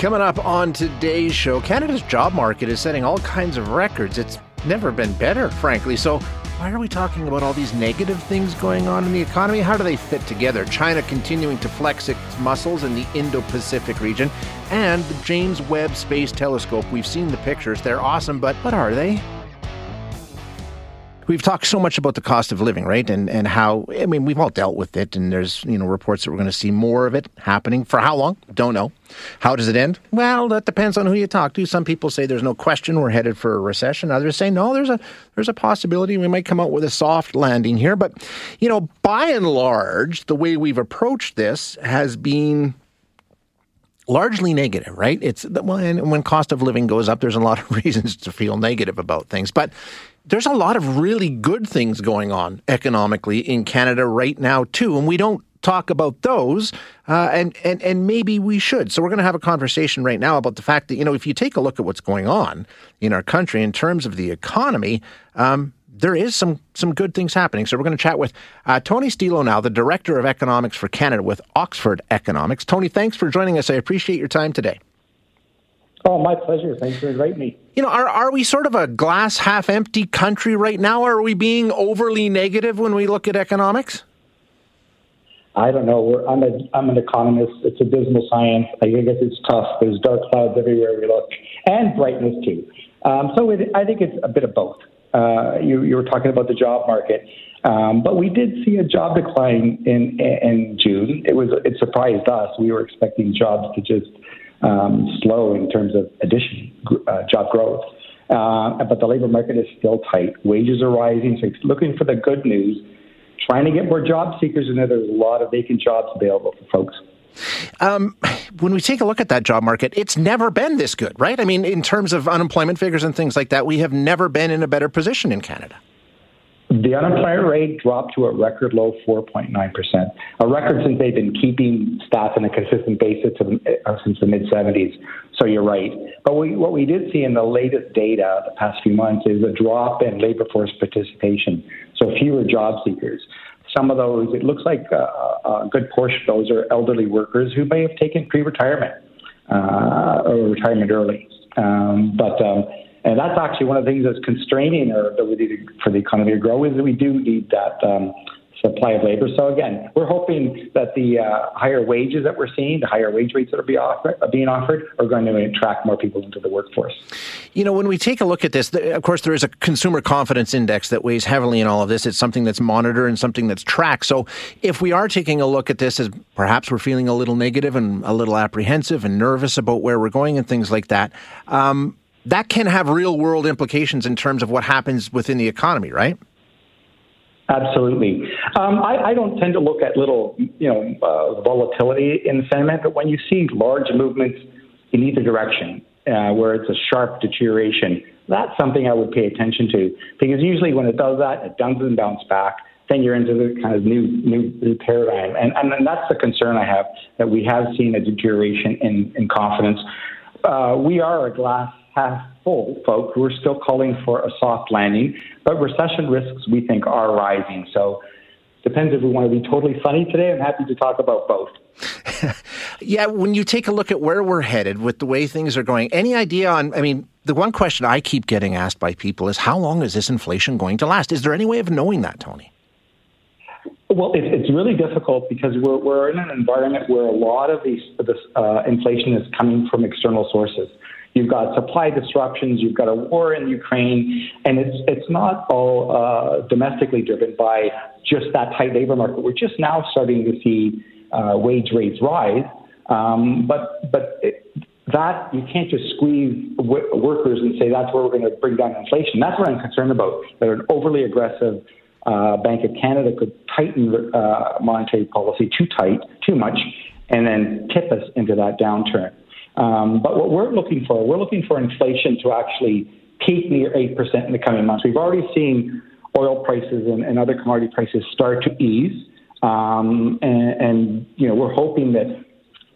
Coming up on today's show, Canada's job market is setting all kinds of records. It's never been better, frankly. So, why are we talking about all these negative things going on in the economy? How do they fit together? China continuing to flex its muscles in the Indo Pacific region, and the James Webb Space Telescope. We've seen the pictures, they're awesome, but what are they? We've talked so much about the cost of living, right? And and how I mean we've all dealt with it, and there's you know reports that we're going to see more of it happening. For how long? Don't know. How does it end? Well, that depends on who you talk to. Some people say there's no question we're headed for a recession. Others say no, there's a there's a possibility we might come out with a soft landing here. But you know, by and large, the way we've approached this has been largely negative, right? It's well, when cost of living goes up, there's a lot of reasons to feel negative about things. But there's a lot of really good things going on economically in Canada right now too, and we don't talk about those, uh, and and and maybe we should. So we're going to have a conversation right now about the fact that you know if you take a look at what's going on in our country in terms of the economy. Um, there is some some good things happening. So we're going to chat with uh, Tony Stillo now, the director of economics for Canada with Oxford Economics. Tony, thanks for joining us. I appreciate your time today. Oh, my pleasure. Thanks for inviting me. You know, are, are we sort of a glass half empty country right now? Are we being overly negative when we look at economics? I don't know. We're, I'm, a, I'm an economist. It's a dismal science. I guess it's tough. There's dark clouds everywhere we look, and brightness too. Um, so it, I think it's a bit of both. Uh, you, you were talking about the job market, um, but we did see a job decline in in June. It was it surprised us. We were expecting jobs to just um, slow in terms of addition uh, job growth. Uh, but the labor market is still tight. Wages are rising, so looking for the good news, trying to get more job seekers in there. There's a lot of vacant jobs available for folks. Um, when we take a look at that job market, it's never been this good, right? I mean, in terms of unemployment figures and things like that, we have never been in a better position in Canada. The unemployment rate dropped to a record low 4.9%, a record since they've been keeping stats on a consistent basis uh, since the mid 70s. So you're right. But we, what we did see in the latest data the past few months is a drop in labor force participation, so fewer job seekers. Some of those, it looks like a, a good portion of those are elderly workers who may have taken pre retirement uh, or retirement early. Um, but um, and that's actually one of the things that's constraining our ability to, for the economy to grow is that we do need that um, supply of labor. So again, we're hoping that the uh, higher wages that we're seeing, the higher wage rates that are, be offer, are being offered, are going to attract more people into the workforce. You know, when we take a look at this, of course, there is a consumer confidence index that weighs heavily in all of this. It's something that's monitored and something that's tracked. So if we are taking a look at this as perhaps we're feeling a little negative and a little apprehensive and nervous about where we're going and things like that, um, that can have real world implications in terms of what happens within the economy, right? Absolutely. Um, I, I, don't tend to look at little, you know, uh, volatility in sentiment, but when you see large movements in either direction, uh, where it's a sharp deterioration, that's something I would pay attention to because usually when it does that, it doesn't bounce back. Then you're into the kind of new new, new paradigm, and, and that's the concern I have that we have seen a deterioration in in confidence. Uh, we are a glass half full folk who are still calling for a soft landing, but recession risks we think are rising. So depends if we want to be totally funny today. I'm happy to talk about both. yeah, when you take a look at where we're headed with the way things are going, any idea on, I mean, the one question I keep getting asked by people is how long is this inflation going to last? Is there any way of knowing that, Tony? Well, it, it's really difficult because we're, we're in an environment where a lot of these, this uh, inflation is coming from external sources. You've got supply disruptions. You've got a war in Ukraine, and it's it's not all uh, domestically driven by just that tight labor market. We're just now starting to see uh, wage rates rise, um, but but. It, that you can't just squeeze w- workers and say that's where we're going to bring down inflation. That's what I'm concerned about. That an overly aggressive uh, Bank of Canada could tighten uh, monetary policy too tight, too much, and then tip us into that downturn. Um, but what we're looking for, we're looking for inflation to actually peak near 8% in the coming months. We've already seen oil prices and, and other commodity prices start to ease. Um, and, and, you know, we're hoping that,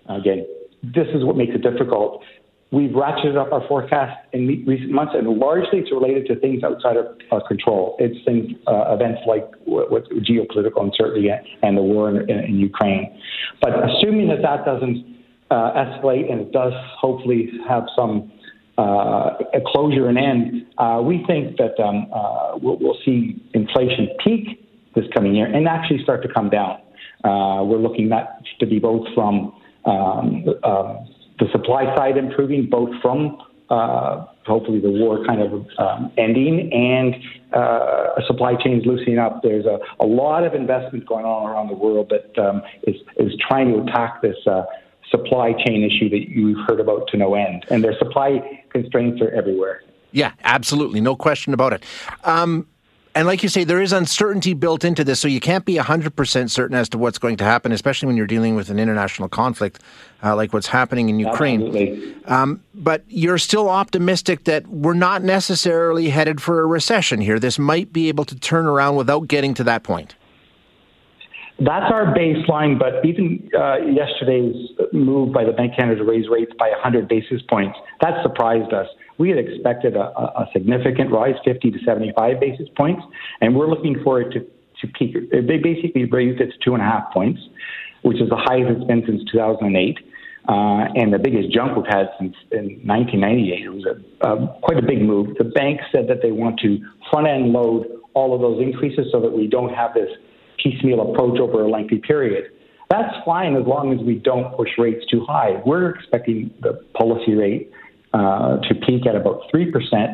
again, this is what makes it difficult. We've ratcheted up our forecast in recent months, and largely it's related to things outside of our control. It's things, uh, events like what geopolitical uncertainty and the war in, in, in Ukraine. But assuming that that doesn't uh, escalate and it does hopefully have some uh, a closure and end, uh, we think that um, uh, we'll, we'll, see inflation peak this coming year and actually start to come down. Uh, we're looking at to be both from um, um, the supply side improving, both from uh, hopefully the war kind of um, ending and uh, supply chains loosening up. There's a, a, lot of investment going on around the world that um, is is trying to attack this uh, supply chain issue that you've heard about to no end. And their supply constraints are everywhere. Yeah, absolutely. No question about it. Um, and like you say, there is uncertainty built into this, so you can't be 100% certain as to what's going to happen, especially when you're dealing with an international conflict uh, like what's happening in Ukraine. Um, but you're still optimistic that we're not necessarily headed for a recession here. This might be able to turn around without getting to that point. That's our baseline, but even uh, yesterday's move by the Bank of Canada to raise rates by 100 basis points, that surprised us. We had expected a, a significant rise, 50 to 75 basis points, and we're looking for it to, to peak. They basically raised it to two and a half points, which is the highest it's been since 2008. Uh, and the biggest jump we've had since in 1998. It was a, uh, quite a big move. The bank said that they want to front end load all of those increases so that we don't have this piecemeal approach over a lengthy period. That's fine as long as we don't push rates too high. We're expecting the policy rate uh, to peak at about 3%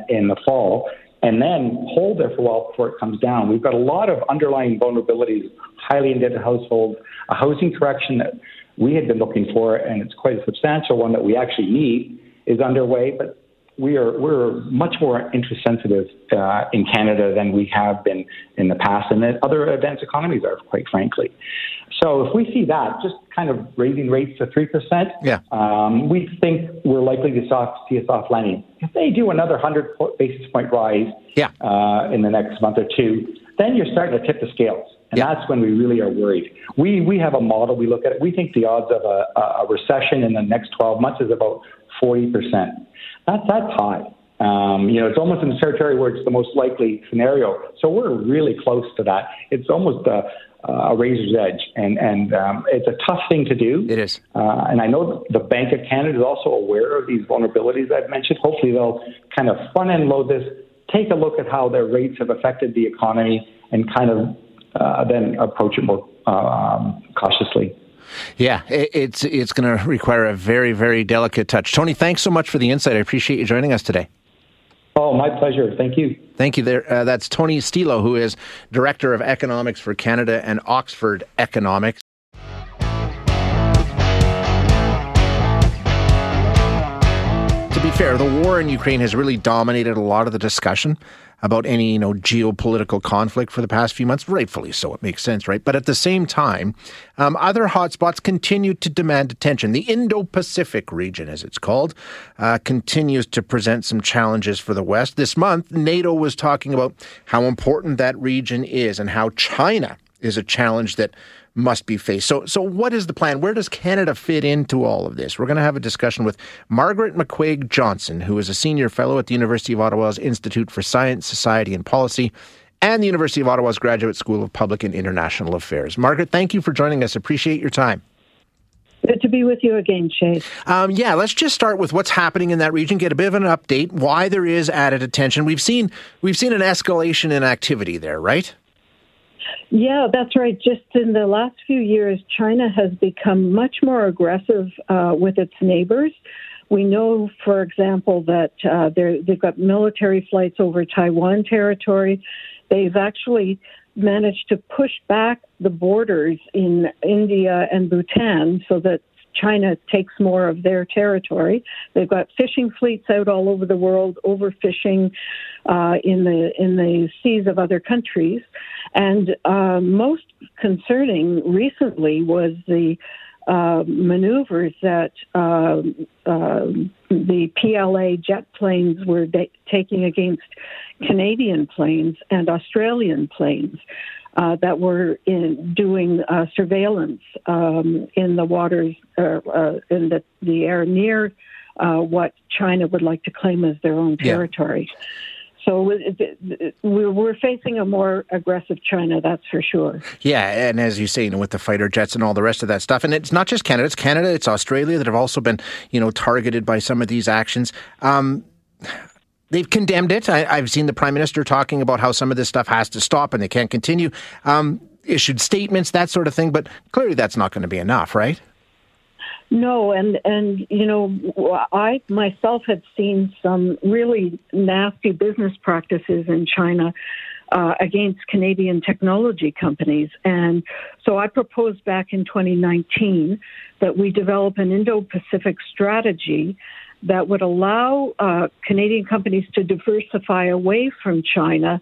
in the fall and then hold there for a while before it comes down. We've got a lot of underlying vulnerabilities, highly indebted households, a housing correction that we had been looking for, and it's quite a substantial one that we actually need, is underway. But we are we're much more interest sensitive uh, in Canada than we have been in the past, and that other advanced economies are, quite frankly. So if we see that, just kind of raising rates to three percent, yeah. um, we think we're likely to soft, see a soft landing. If they do another hundred basis point rise, yeah. uh, in the next month or two, then you're starting to tip the scales. And yeah. that's when we really are worried. We, we have a model, we look at it. We think the odds of a, a recession in the next 12 months is about 40%. That's, that's high. Um, you know, it's almost in the territory where it's the most likely scenario. So we're really close to that. It's almost a, a razor's edge, and and um, it's a tough thing to do. It is. Uh, and I know the Bank of Canada is also aware of these vulnerabilities I've mentioned. Hopefully, they'll kind of front end load this, take a look at how their rates have affected the economy, and kind of uh, then approach it more um, cautiously. Yeah, it's it's going to require a very very delicate touch. Tony, thanks so much for the insight. I appreciate you joining us today. Oh, my pleasure. Thank you. Thank you. There, uh, that's Tony Stillo, who is director of economics for Canada and Oxford Economics. To be fair, the war in Ukraine has really dominated a lot of the discussion about any, you know, geopolitical conflict for the past few months. Rightfully so. It makes sense, right? But at the same time, um, other hotspots continue to demand attention. The Indo Pacific region, as it's called, uh, continues to present some challenges for the West. This month, NATO was talking about how important that region is and how China is a challenge that must be faced. So, so what is the plan? Where does Canada fit into all of this? We're going to have a discussion with Margaret McCuaig-Johnston, who is a senior fellow at the University of Ottawa's Institute for Science, Society, and Policy, and the University of Ottawa's Graduate School of Public and International Affairs. Margaret, thank you for joining us. Appreciate your time. Good to be with you again, Chase. Um, yeah, let's just start with what's happening in that region. Get a bit of an update. Why there is added attention. We've seen we've seen an escalation in activity there, right? Yeah, that's right. Just in the last few years, China has become much more aggressive uh, with its neighbors. We know, for example, that uh, they've got military flights over Taiwan territory. They've actually managed to push back the borders in India and Bhutan so that China takes more of their territory. They've got fishing fleets out all over the world, overfishing uh, in the in the seas of other countries. And uh, most concerning recently was the uh, maneuvers that uh, uh, the PLA jet planes were de- taking against Canadian planes and Australian planes uh, that were in doing uh, surveillance um, in the waters, uh, in the, the air near what China would like to claim as their own territory. Yeah. so we're facing a more aggressive China, that's for sure. Yeah, and as you say, you know, with the fighter jets and all the rest of that stuff, and it's not just Canada; it's Canada, it's Australia that have also been, you know, targeted by some of these actions. Um, they've condemned it. I, have seen the prime minister talking about how some of this stuff has to stop and they can't continue. Um, issued statements, that sort of thing. But clearly, that's not going to be enough, right? No, and and you know, I myself have seen some really nasty business practices in China uh, against Canadian technology companies, and so I proposed back in 2019 that we develop an Indo-Pacific strategy that would allow uh, Canadian companies to diversify away from China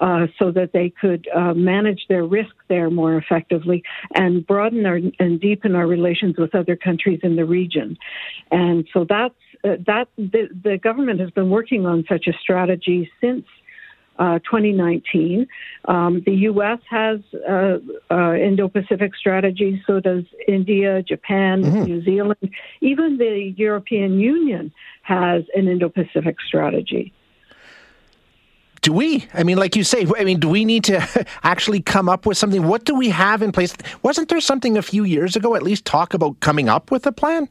uh, so that they could uh, manage their risk there more effectively and broaden our, and deepen our relations with other countries in the region. And so that's uh, that the, the government has been working on such a strategy since uh, 2019. Um, the U.S. has uh, uh, Indo-Pacific strategy, so does India, Japan, mm-hmm. New Zealand. Even the European Union has an Indo-Pacific strategy do we? I mean, like you say, I mean, do we need to actually come up with something? What do we have in place? Wasn't there something a few years ago, at least, talk about coming up with a plan?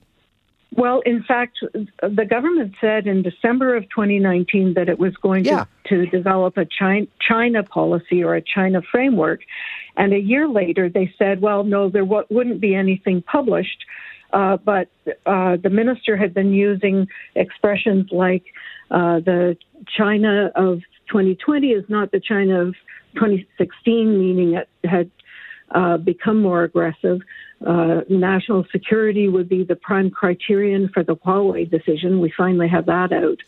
Well, in fact, the government said in December of 2019 that it was going yeah. to, to develop a China, China policy or a China framework. And a year later, they said, well, no, there w- wouldn't be anything published. Uh, but uh, the minister had been using expressions like uh, the China of 2020 is not the China of 2016, meaning it had uh, become more aggressive. Uh, national security would be the prime criterion for the Huawei decision. We finally have that out.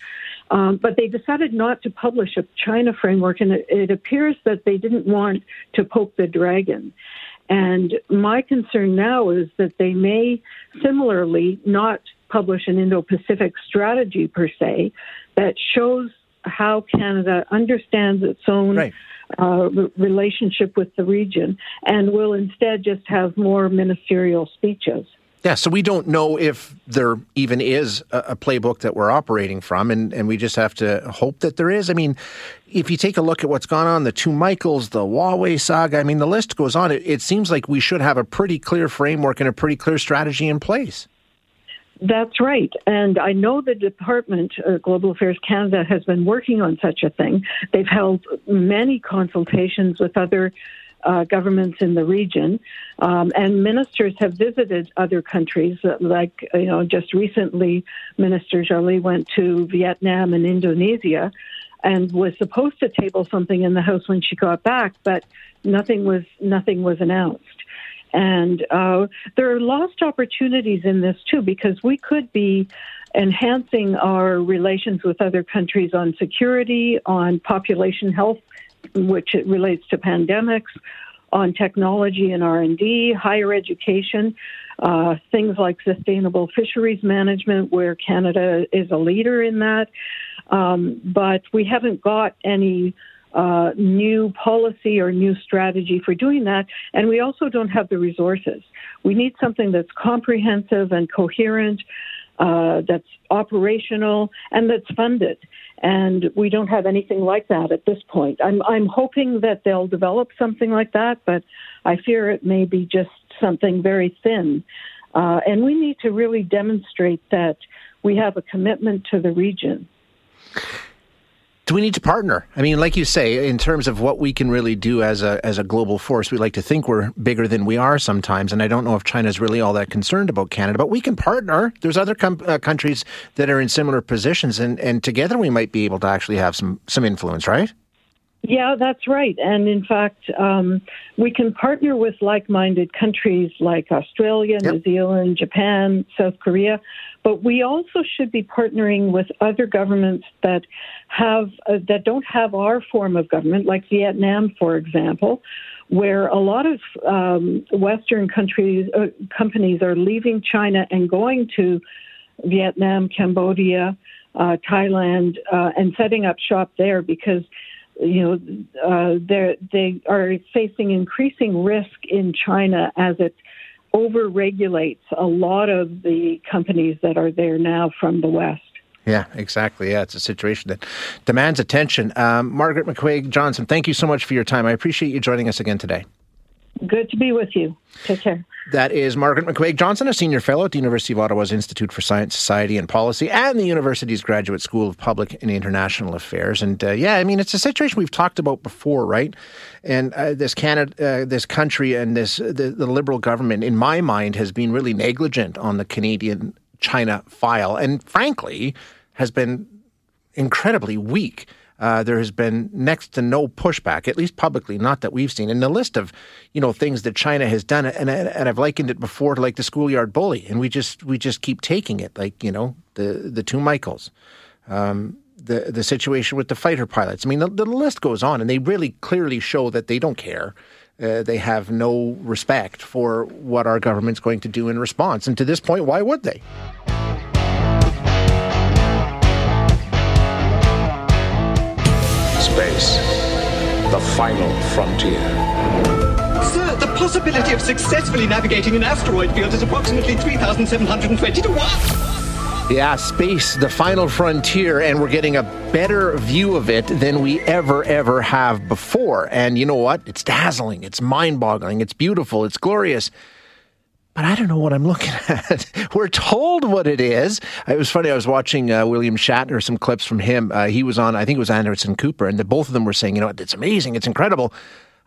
Um, but they decided not to publish a China framework, and it, it appears that they didn't want to poke the dragon. And my concern now is that they may similarly not publish an Indo Pacific strategy per se that shows how Canada understands its own right. uh, relationship with the region and will instead just have more ministerial speeches. Yeah, so we don't know if there even is a, a, playbook that we're operating from, and, and we just have to hope that there is. I mean, if you take a look at what's gone on, the two Michaels, the Huawei saga, I mean, the list goes on. It, it seems like we should have a pretty clear framework and a pretty clear strategy in place. That's right. And I know the Department, uh, Global Affairs Canada, has been working on such a thing. They've held many consultations with other uh, governments in the region, um, and ministers have visited other countries. Uh, like you know, just recently, Minister Joly went to Vietnam and Indonesia, and was supposed to table something in the House when she got back, but nothing was nothing was announced. And uh, there are lost opportunities in this too, because we could be enhancing our relations with other countries on security, on population health, which it relates to pandemics, on technology and R&D, higher education, uh, things like sustainable fisheries management, where Canada is a leader in that. Um, but we haven't got any uh, new policy or new strategy for doing that. And we also don't have the resources. We need something that's comprehensive and coherent, uh, that's operational, and that's funded. And we don't have anything like that at this point. I'm, I'm hoping that they'll develop something like that, but I fear it may be just something very thin. Uh, and we need to really demonstrate that we have a commitment to the region do we need to partner? I mean, like you say, in terms of what we can really do as a as a global force, we like to think we're bigger than we are sometimes, and I don't know if China's really all that concerned about Canada. But we can partner. There's other com- uh, countries that are in similar positions, and and together we might be able to actually have some some influence, right? Yeah, that's right. And in fact, um, we can partner with like minded countries like Australia, yep. New Zealand, Japan, South Korea, but we also should be partnering with other governments that have uh, that don't have our form of government, like Vietnam, for example, where a lot of um, Western countries uh, companies are leaving China and going to Vietnam, Cambodia, uh, Thailand, uh, and setting up shop there because you know uh, they they are facing increasing risk in China as it over regulates a lot of the companies that are there now from the West. Yeah, exactly. Yeah, it's a situation that demands attention. Um, Margaret McCuaig-Johnston, thank you so much for your time. I appreciate you joining us again today. Good to be with you. Take care. That is Margaret McCuaig-Johnston, a senior fellow at the University of Ottawa's Institute for Science, Society and Policy, and the university's Graduate School of Public and International Affairs. And uh, yeah, I mean, it's a situation we've talked about before, right? And uh, this Canada, uh, this country, and this the, the Liberal government, in my mind, has been really negligent on the Canadian China file, and frankly, has been incredibly weak uh, there has been next to no pushback, at least publicly, not that we've seen. And the list of, you know, things that China has done, and and I've likened it before to like the schoolyard bully, and we just we just keep taking it, like you know the the two Michaels. Um, the the situation with the fighter pilots. I mean, the, the list goes on, and they really clearly show that they don't care. Uh, they have no respect for what our government's going to do in response. And to this point, why would they? Space, the final frontier. Sir, the possibility of successfully navigating an asteroid field is approximately 3,720 to 1. Yeah, space, the final frontier, and we're getting a better view of it than we ever, ever have before. And you know what? It's dazzling, it's mind boggling, it's beautiful, it's glorious but I don't know what I'm looking at. We're told what it is. It was funny. I was watching uh, William Shatner, some clips from him. Uh, he was on, I think it was Anderson Cooper, and the, both of them were saying, you know, it's amazing, it's incredible.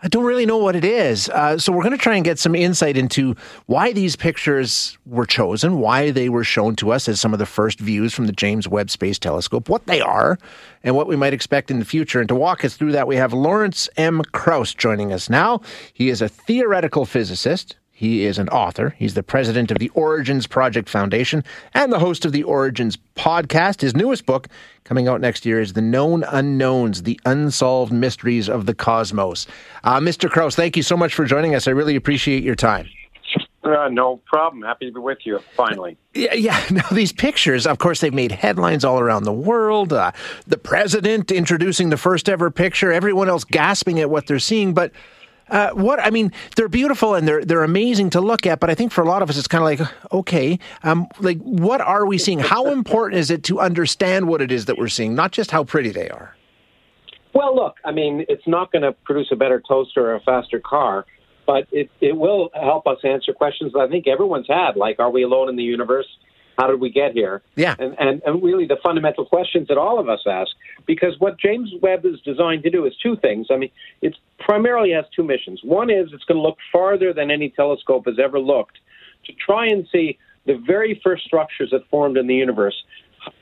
I don't really know what it is. Uh, so we're going to try and get some insight into why these pictures were chosen, why they were shown to us as some of the first views from the James Webb Space Telescope, what they are, and what we might expect in the future. And to walk us through that, we have Lawrence M. Krauss joining us now. He is a theoretical physicist he is an author. He's the president of the Origins Project Foundation and the host of the Origins podcast. His newest book, coming out next year, is The Known Unknowns The Unsolved Mysteries of the Cosmos. Uh, Mr. Krauss, thank you so much for joining us. I really appreciate your time. Uh, no problem. Happy to be with you finally. Yeah, yeah. Now these pictures, of course, they've made headlines all around the world. Uh, the president introducing the first ever picture, everyone else gasping at what they're seeing. But uh, what I mean, they're beautiful and they're they're amazing to look at, but I think for a lot of us, it's kind of like, okay, um, like what are we seeing? How important is it to understand what it is that we're seeing, not just how pretty they are? Well, look, I mean, it's not going to produce a better toaster or a faster car, but it it will help us answer questions that I think everyone's had, like, are we alone in the universe? How did we get here? Yeah. And, and, and really the fundamental questions that all of us ask. Because what James Webb is designed to do is two things. I mean, it primarily has two missions. One is it's going to look farther than any telescope has ever looked to try and see the very first structures that formed in the universe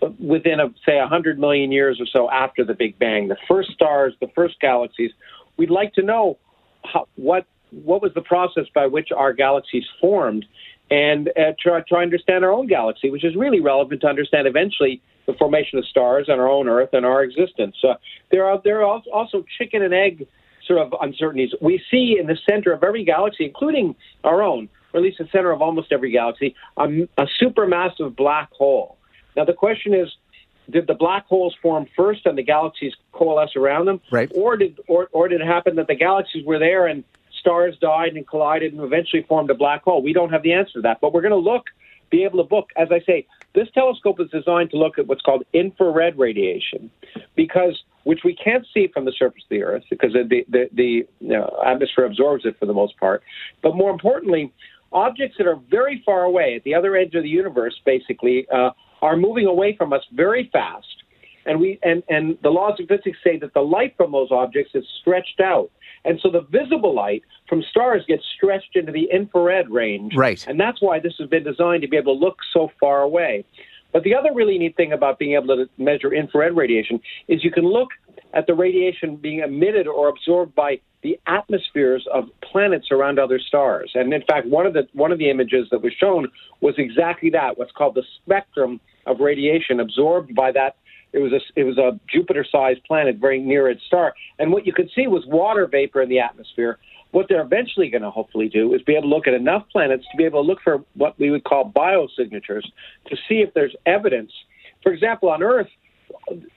uh, within, a, say, 100 million years or so after the Big Bang. The first stars, the first galaxies. We'd like to know how, what what was the process by which our galaxies formed and uh, try, try to understand our own galaxy, which is really relevant to understand eventually the formation of stars on our own Earth and our existence. Uh, there are there are also chicken and egg sort of uncertainties. We see in the center of every galaxy, including our own, or at least the center of almost every galaxy, a, a supermassive black hole. Now the question is, did the black holes form first and the galaxies coalesce around them, right. or did or, or did it happen that the galaxies were there and stars died and collided and eventually formed a black hole? We don't have the answer to that, but we're going to look, be able to book. As I say, this telescope is designed to look at what's called infrared radiation, because which we can't see from the surface of the Earth because the the, the you know, atmosphere absorbs it for the most part. But more importantly, objects that are very far away at the other edge of the universe, basically, uh, are moving away from us very fast. And we and, and the laws of physics say that the light from those objects is stretched out. And so the visible light from stars gets stretched into the infrared range. Right. And that's why this has been designed to be able to look so far away. But the other really neat thing about being able to measure infrared radiation is you can look at the radiation being emitted or absorbed by the atmospheres of planets around other stars. And in fact, one of the one of the images that was shown was exactly that, what's called the spectrum of radiation absorbed by that it was a it was a Jupiter-sized planet very near its star, and what you could see was water vapor in the atmosphere. What they're eventually going to hopefully do is be able to look at enough planets to be able to look for what we would call biosignatures to see if there's evidence. For example, on Earth,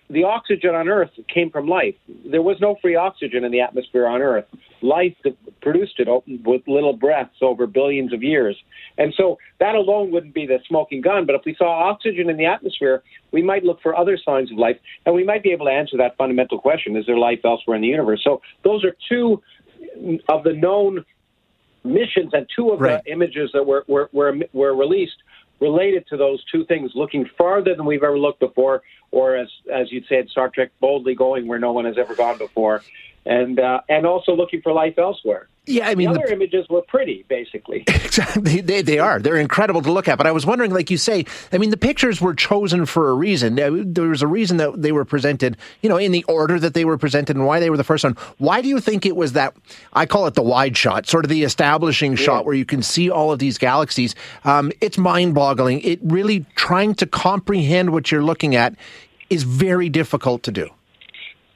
the oxygen on Earth came from life. There was no free oxygen in the atmosphere on Earth. Life produced it with little breaths over billions of years. And so that alone wouldn't be the smoking gun. But if we saw oxygen in the atmosphere, we might look for other signs of life, and we might be able to answer that fundamental question: Is there life elsewhere in the universe? So those are two of the known missions and two of right. the images that were, were, were, were released related to those two things, looking farther than we've ever looked before, or as as you'd said, Star Trek boldly going where no one has ever gone before, and uh, and also looking for life elsewhere. Yeah, I mean, the other the, images were pretty, basically. Exactly, they, they are. They're incredible to look at. But I was wondering, like you say, I mean, the pictures were chosen for a reason. There was a reason that they were presented, you know, in the order that they were presented and why they were the first one. Why do you think it was that? I call it the wide shot, sort of the establishing yeah. shot where you can see all of these galaxies. Um, it's mind-boggling. It really trying to comprehend what you're looking at is very difficult to do.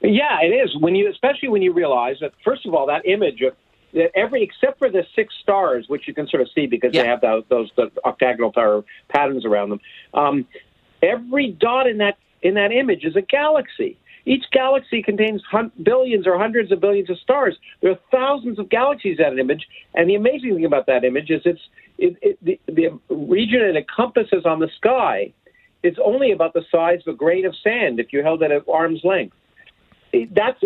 Yeah, it is. When you, especially when you realize that, first of all, that image of that every except for the six stars, which you can sort of see because yeah. they have those, those the octagonal power patterns around them. Um, every dot in that in that image is a galaxy. Each galaxy contains hun- billions or hundreds of billions of stars. There are thousands of galaxies at an image, and the amazing thing about that image is it's it, it, the, the region it encompasses on the sky is only about the size of a grain of sand if you held it at arm's length that's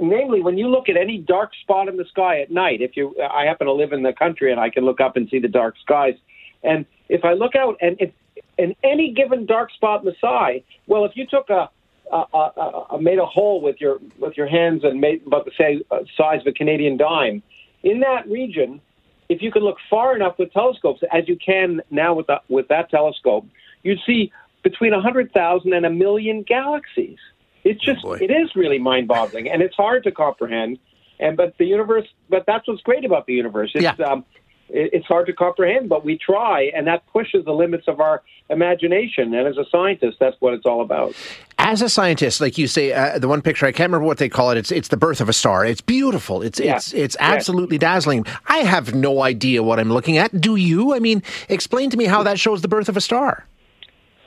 namely when you look at any dark spot in the sky at night. If you, I happen to live in the country and I can look up and see the dark skies, and if I look out and if in any given dark spot in the sky, well, if you took a a, a, a made a hole with your with your hands and made about the same uh, size of a Canadian dime, in that region, if you could look far enough with telescopes, as you can now with the, with that telescope, you'd see between a hundred thousand and a million galaxies. It's oh, just oh it is really mind-boggling, and it's hard to comprehend. And but the universe, but that's what's great about the universe. It's, yeah. Um, it's hard to comprehend, but we try, and that pushes the limits of our imagination. And as a scientist, that's what it's all about. As a scientist, like you say, uh, the one picture I can't remember what they call it. It's it's the birth of a star. It's beautiful. It's yeah. it's it's absolutely dazzling. I have no idea what I'm looking at. Do you? I mean, explain to me how that shows the birth of a star.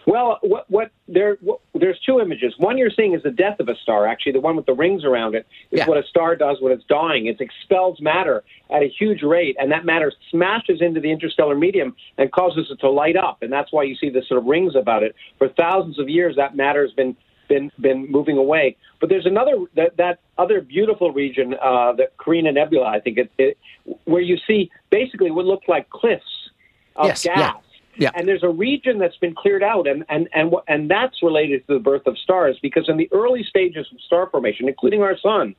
Well, what, what there what, there's two images. One you're seeing is the death of a star. Actually, the one with the rings around it is yeah. what a star does when it's dying. It expels matter at a huge rate, and that matter smashes into the interstellar medium and causes it to light up. And that's why you see the sort of rings about it. For thousands of years, that matter has been been been moving away. But there's another that that other beautiful region, uh, the Carina Nebula, I think it, it where you see basically what look like cliffs of yes, gas. Yeah yeah. And there's a region that's been cleared out, and, and, and, and that's related to the birth of stars because in the early stages of star formation, including our sun,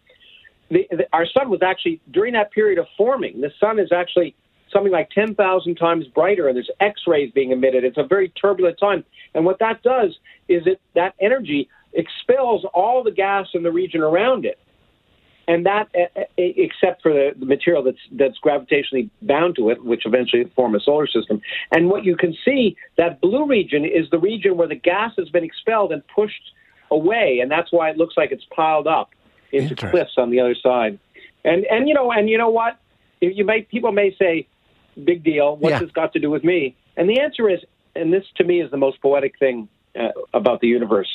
the, the, our sun was actually, during that period of forming, the sun is actually something like 10,000 times brighter, and there's X rays being emitted. It's a very turbulent time. And what that does is it, that energy expels all the gas in the region around it and that except for the, material that's that's gravitationally bound to it, which eventually form a solar system. And what you can see that blue region is the region where the gas has been expelled and pushed away, and that's why it looks like it's piled up into cliffs on the other side. And and you know and you know what? You may people may say, "Big deal. What's yeah. this got to do with me?" And the answer is, and this to me is the most poetic thing uh, about the universe.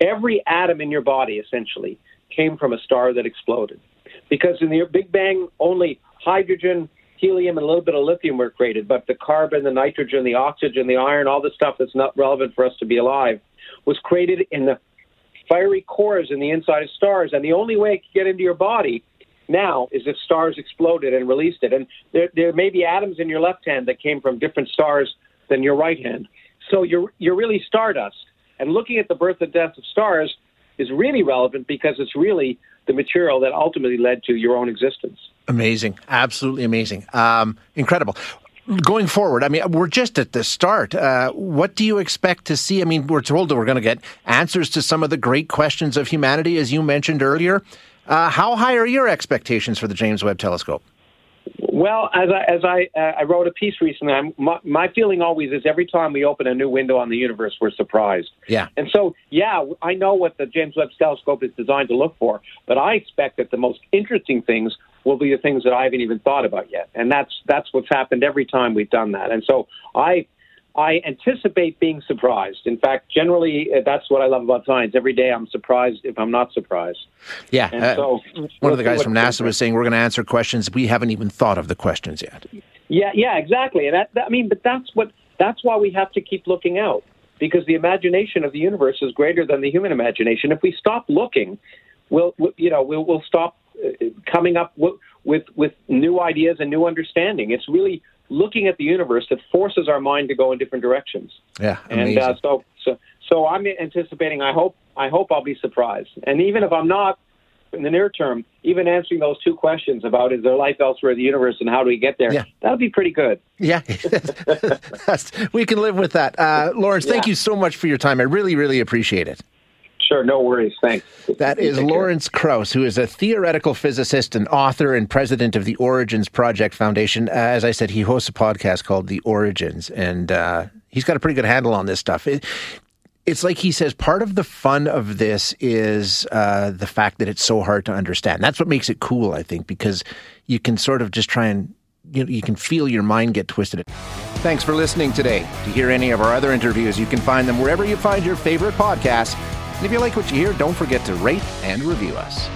Every atom in your body, essentially came from a star that exploded. Because in the Big Bang, only hydrogen, helium, and a little bit of lithium were created, but the carbon, the nitrogen, the oxygen, the iron, all the stuff that's not relevant for us to be alive was created in the fiery cores in the inside of stars. And the only way it could get into your body now is if stars exploded and released it. And there, there may be atoms in your left hand that came from different stars than your right hand. So you're, you're really stardust. And looking at the birth and death of stars, is really relevant because it's really the material that ultimately led to your own existence. Amazing, absolutely amazing, um, incredible. Going forward, I mean, we're just at the start. Uh, what do you expect to see? I mean, we're told that we're going to get answers to some of the great questions of humanity, as you mentioned earlier. Uh, how high are your expectations for the James Webb Telescope? Well, as I as I uh, I wrote a piece recently, I'm, my, my feeling always is every time we open a new window on the universe, we're surprised. Yeah. And so, yeah, I know what the James Webb Telescope is designed to look for, but I expect that the most interesting things will be the things that I haven't even thought about yet, and that's that's what's happened every time we've done that. And so, I I anticipate being surprised. In fact, generally, uh, that's what I love about science. Every day I'm surprised if I'm not surprised. Yeah. And uh, so one we'll of the guys from NASA was saying we're going to answer questions we haven't even thought of the questions yet. Yeah, yeah, exactly. And that, that, I mean, but that's what that's why we have to keep looking out because the imagination of the universe is greater than the human imagination. If we stop looking, we'll, we- you know, we'll, we'll stop uh, coming up with, with with new ideas and new understanding. It's really looking at the universe that forces our mind to go in different directions. Yeah. And uh, so, so, so I'm anticipating. I hope, I hope I'll be surprised. And even if I'm not, in the near term, even answering those two questions about is there life elsewhere in the universe and how do we get there, Yeah. that'll be pretty good. Yeah, we can live with that. Uh, Lawrence, thank Yeah. you so much for your time. I really, really appreciate it. Sure, no worries. Thanks. That is Lawrence Krauss, who is a theoretical physicist and author and president of the Origins Project Foundation. Uh, as I said, he hosts a podcast called The Origins, and uh, he's got a pretty good handle on this stuff. It, it's like he says, part of the fun of this is uh, the fact that it's so hard to understand. That's what makes it cool, I think, because you can sort of just try and you know, you can feel your mind get twisted. Thanks for listening today. To hear any of our other interviews, you can find them wherever you find your favorite podcasts. And if you like what you hear, don't forget to rate and review us.